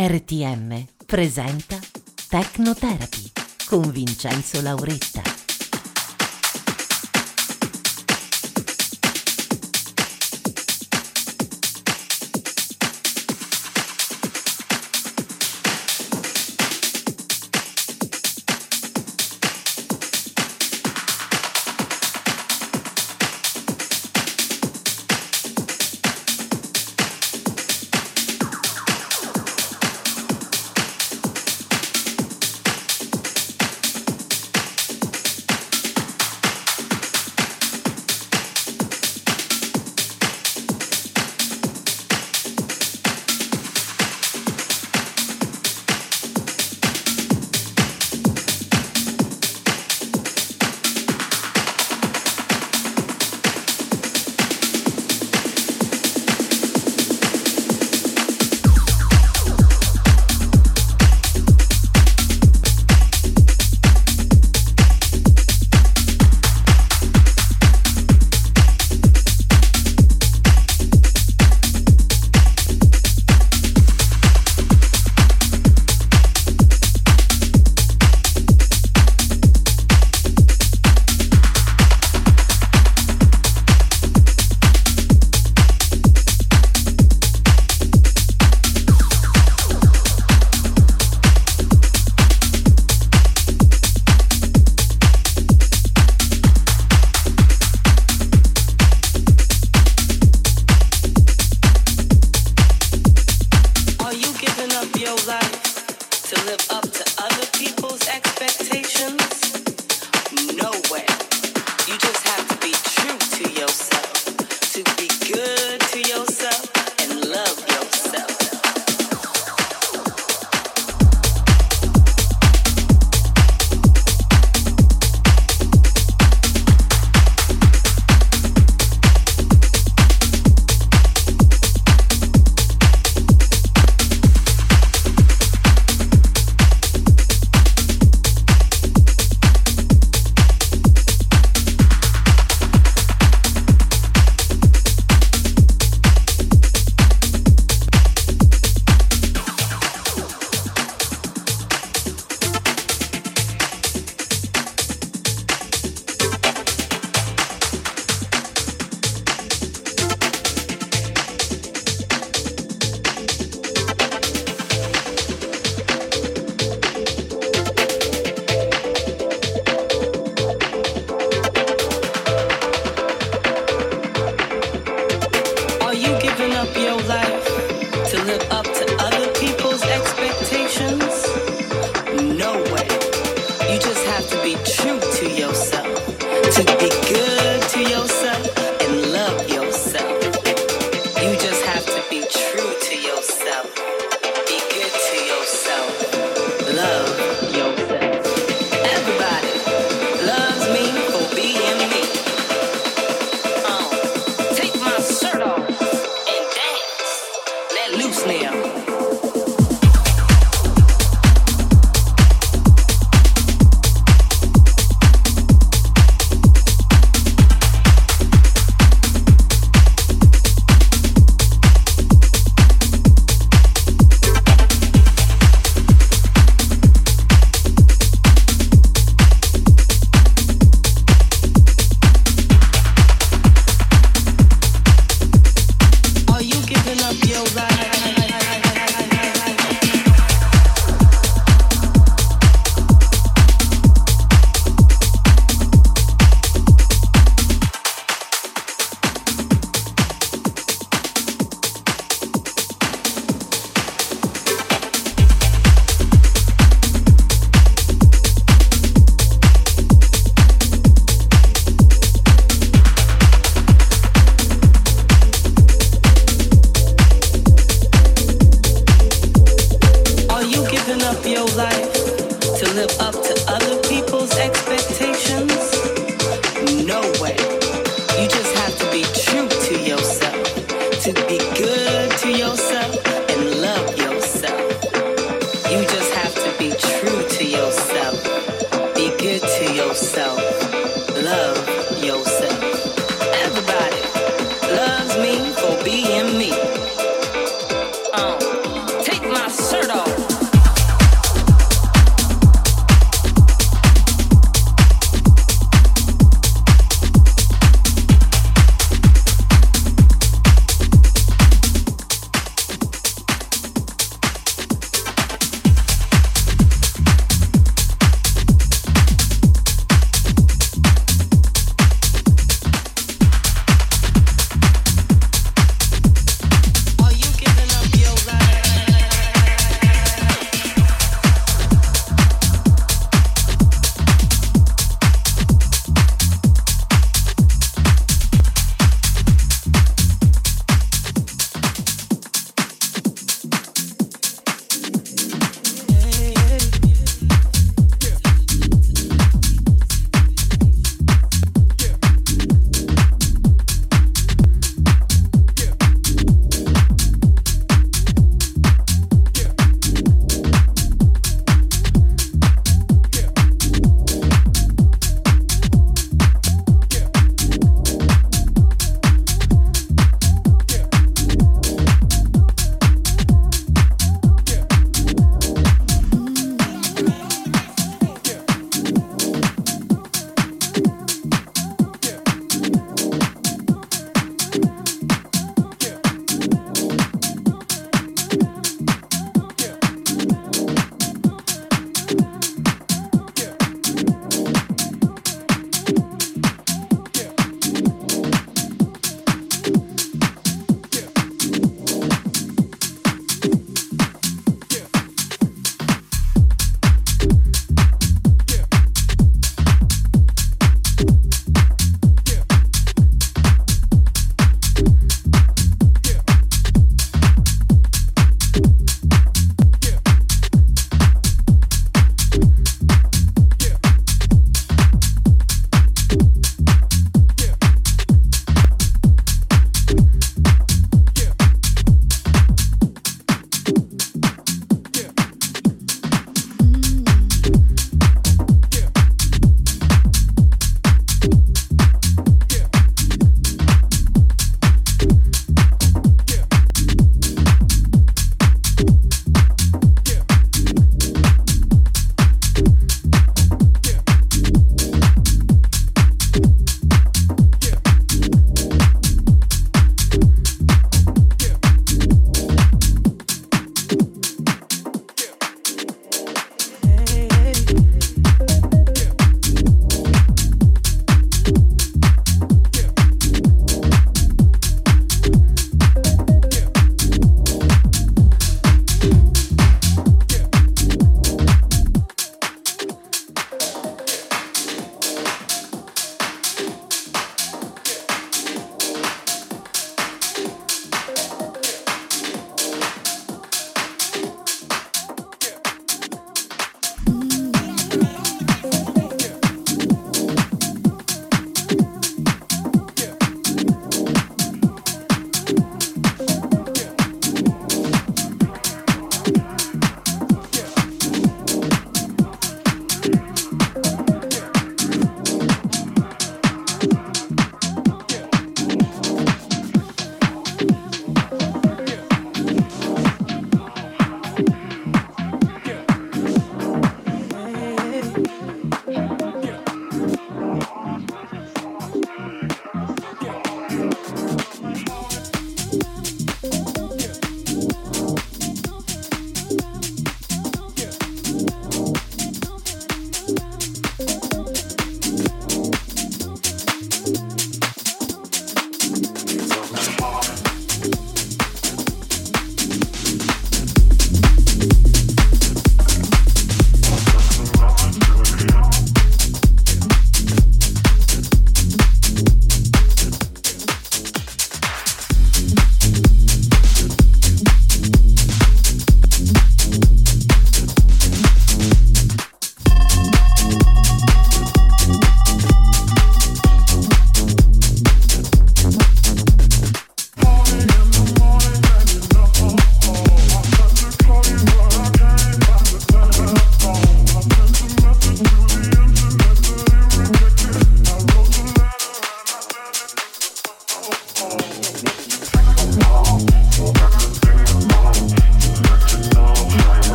RTM presenta Tecnoterapy con Vincenzo Lauretta.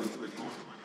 Thank you.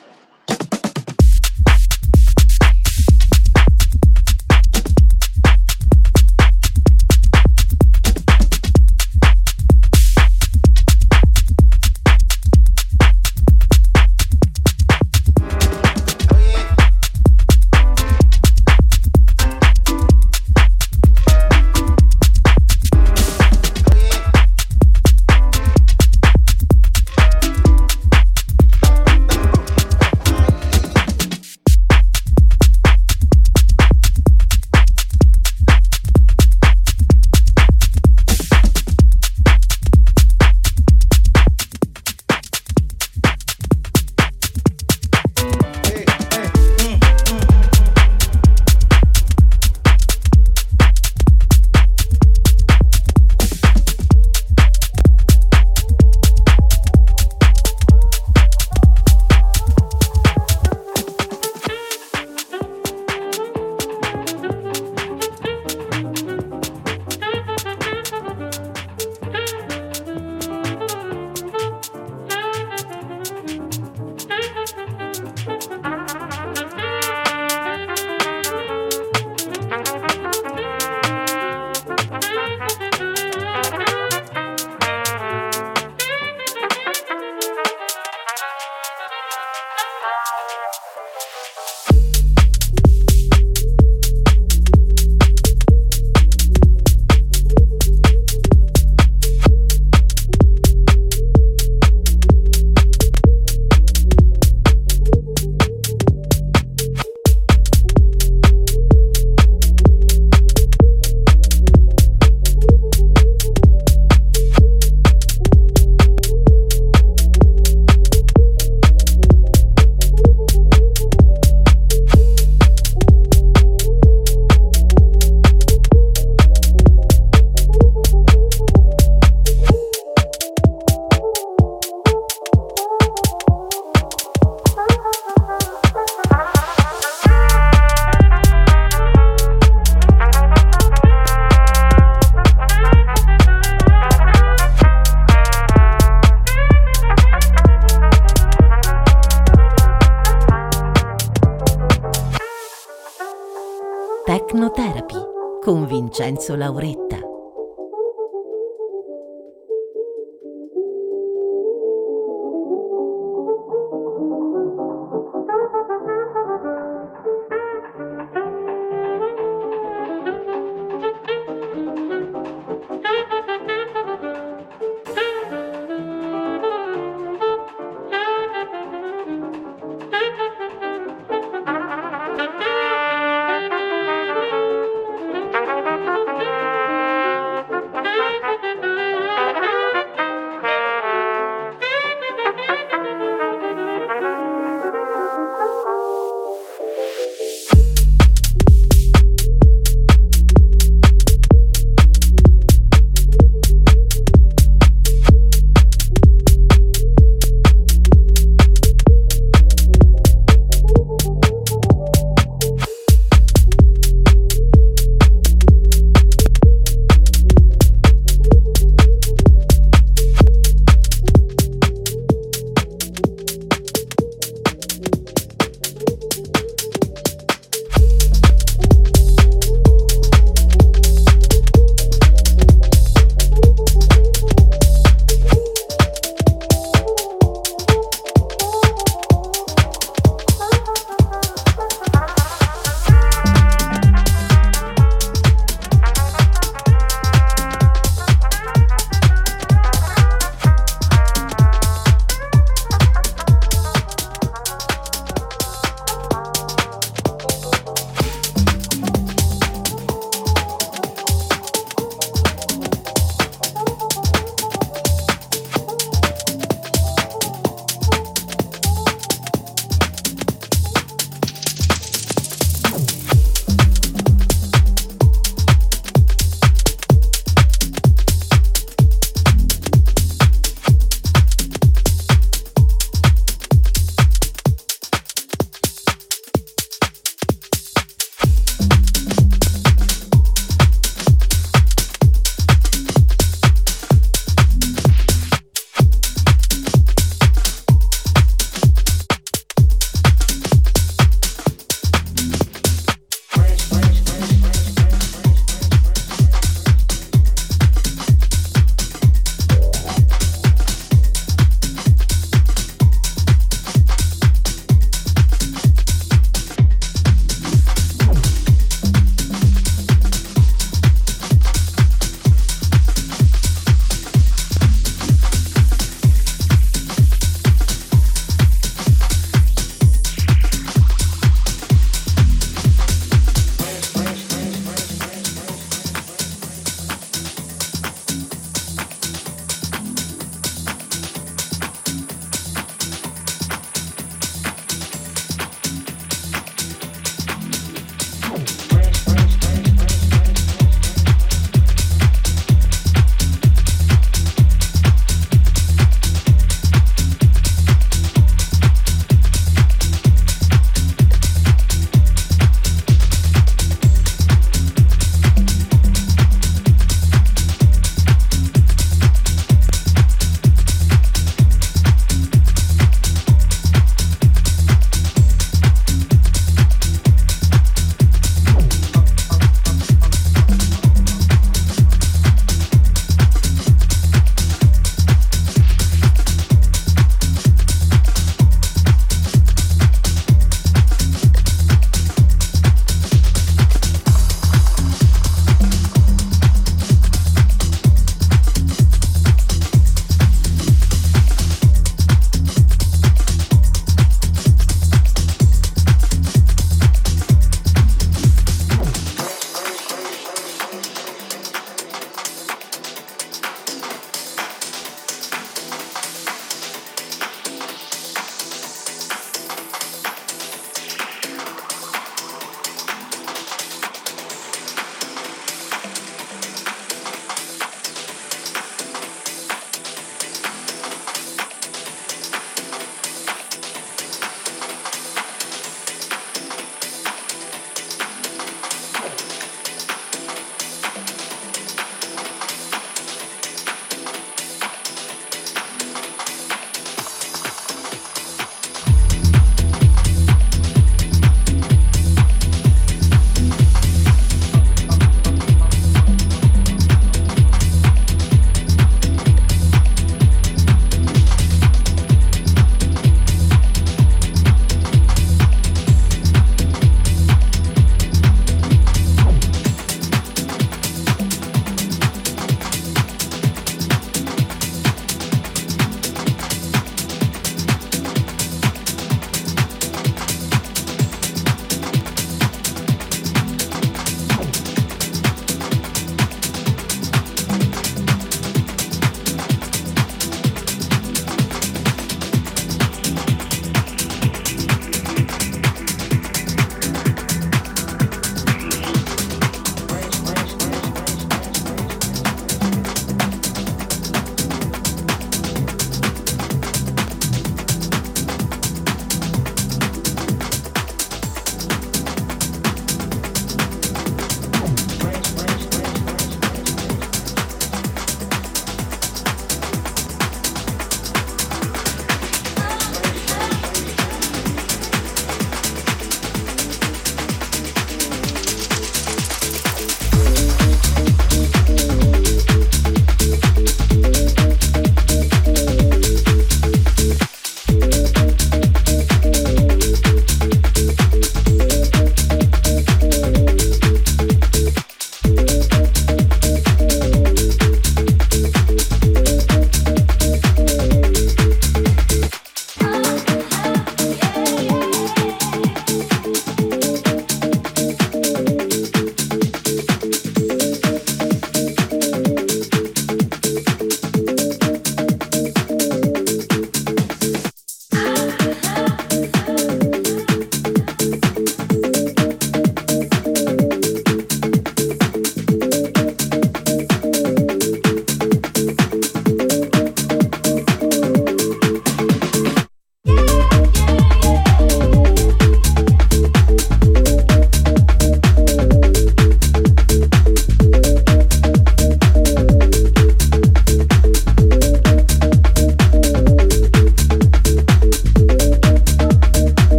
Lorenzo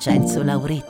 Vincenzo Lauretta.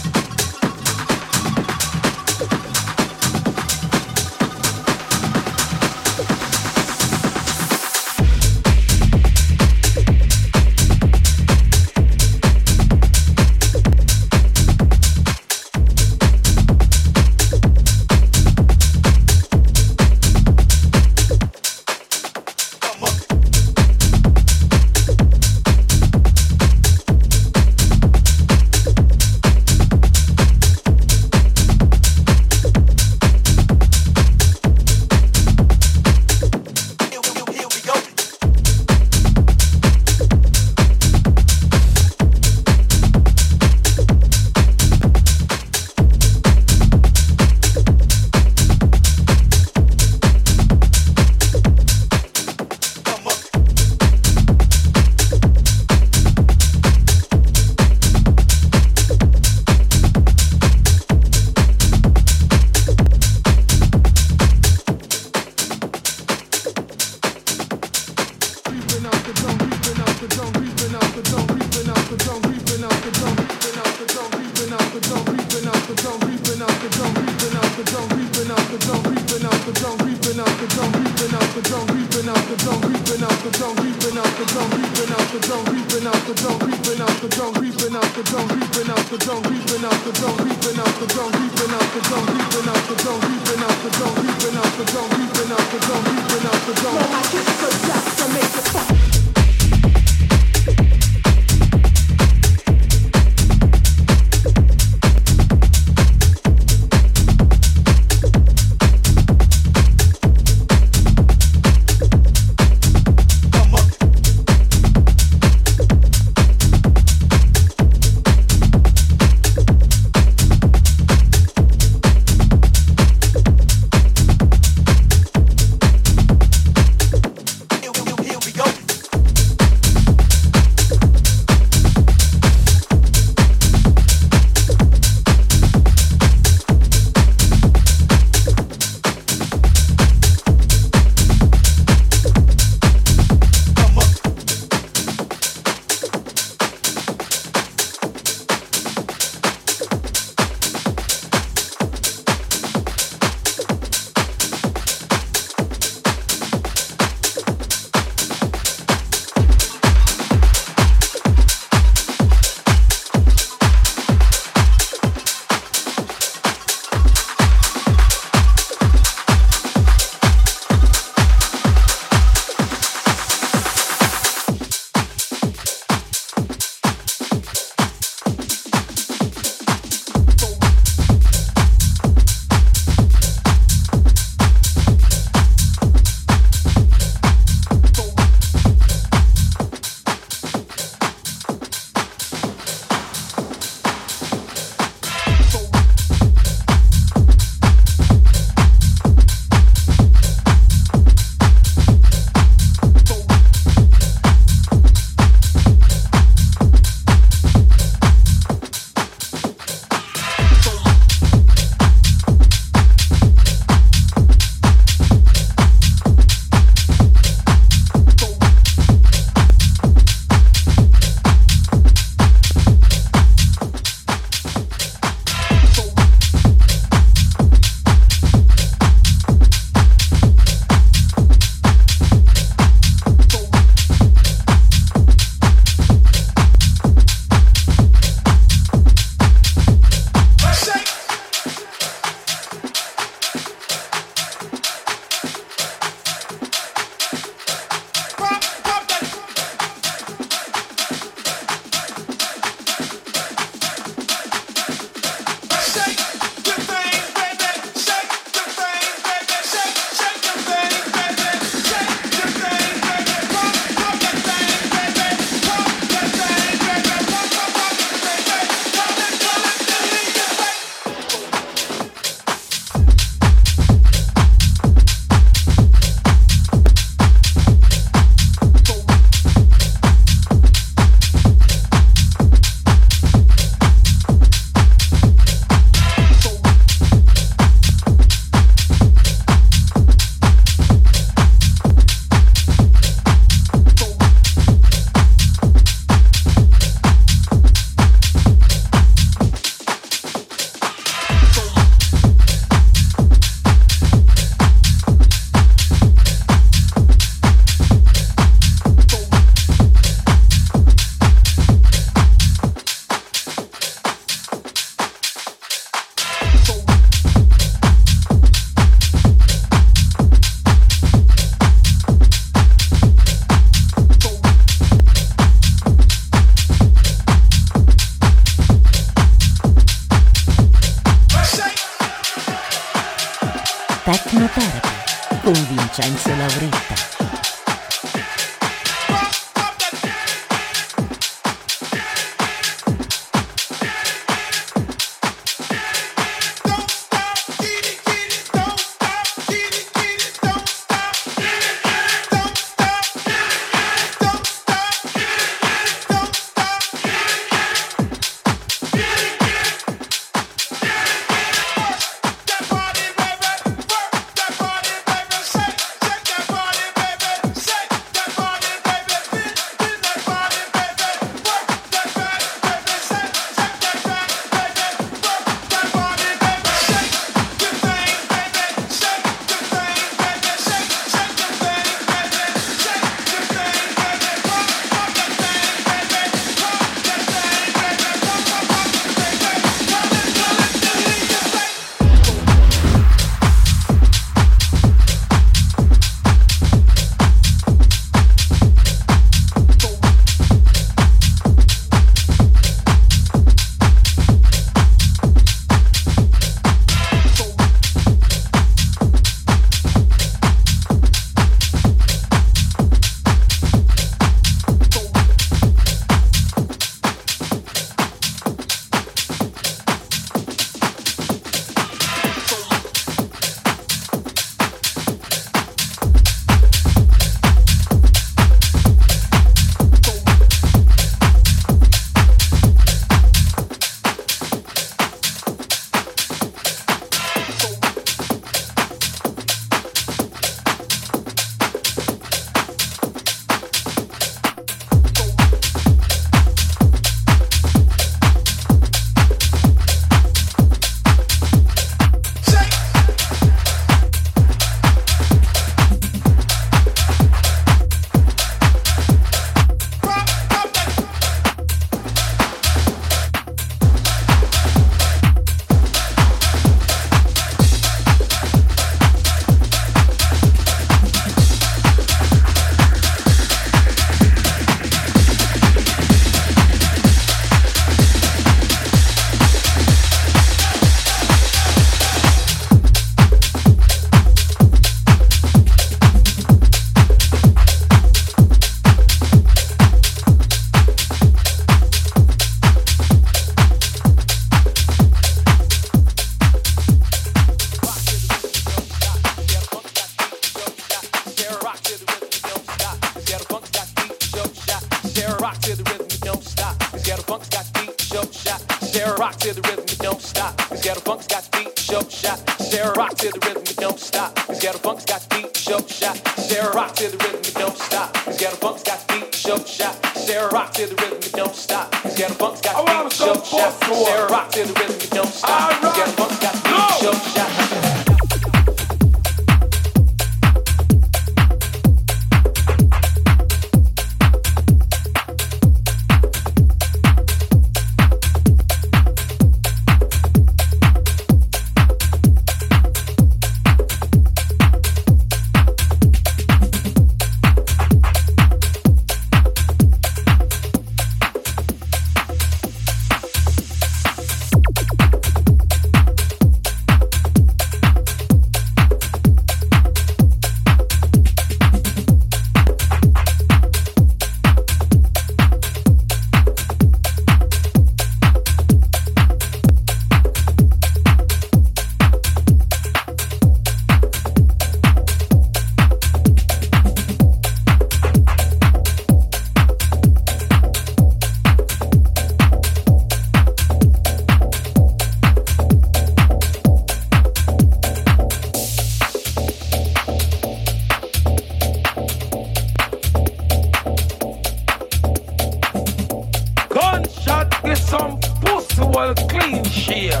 one clean shave.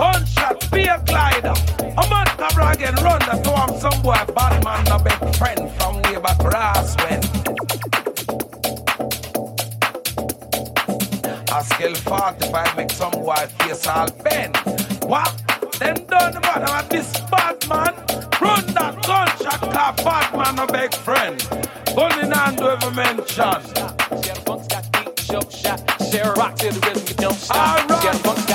Gunshot, be a glider. A man come rag and run that to him some boy, bad man, A big friend from way back grass when. A skill 45 make some boy face all bend. What? Them done the bottom of this bad man. Run that gunshot, car bad man, A big friend. Gun in hand, do ever mention rock to the rhythm you don't stop. All right.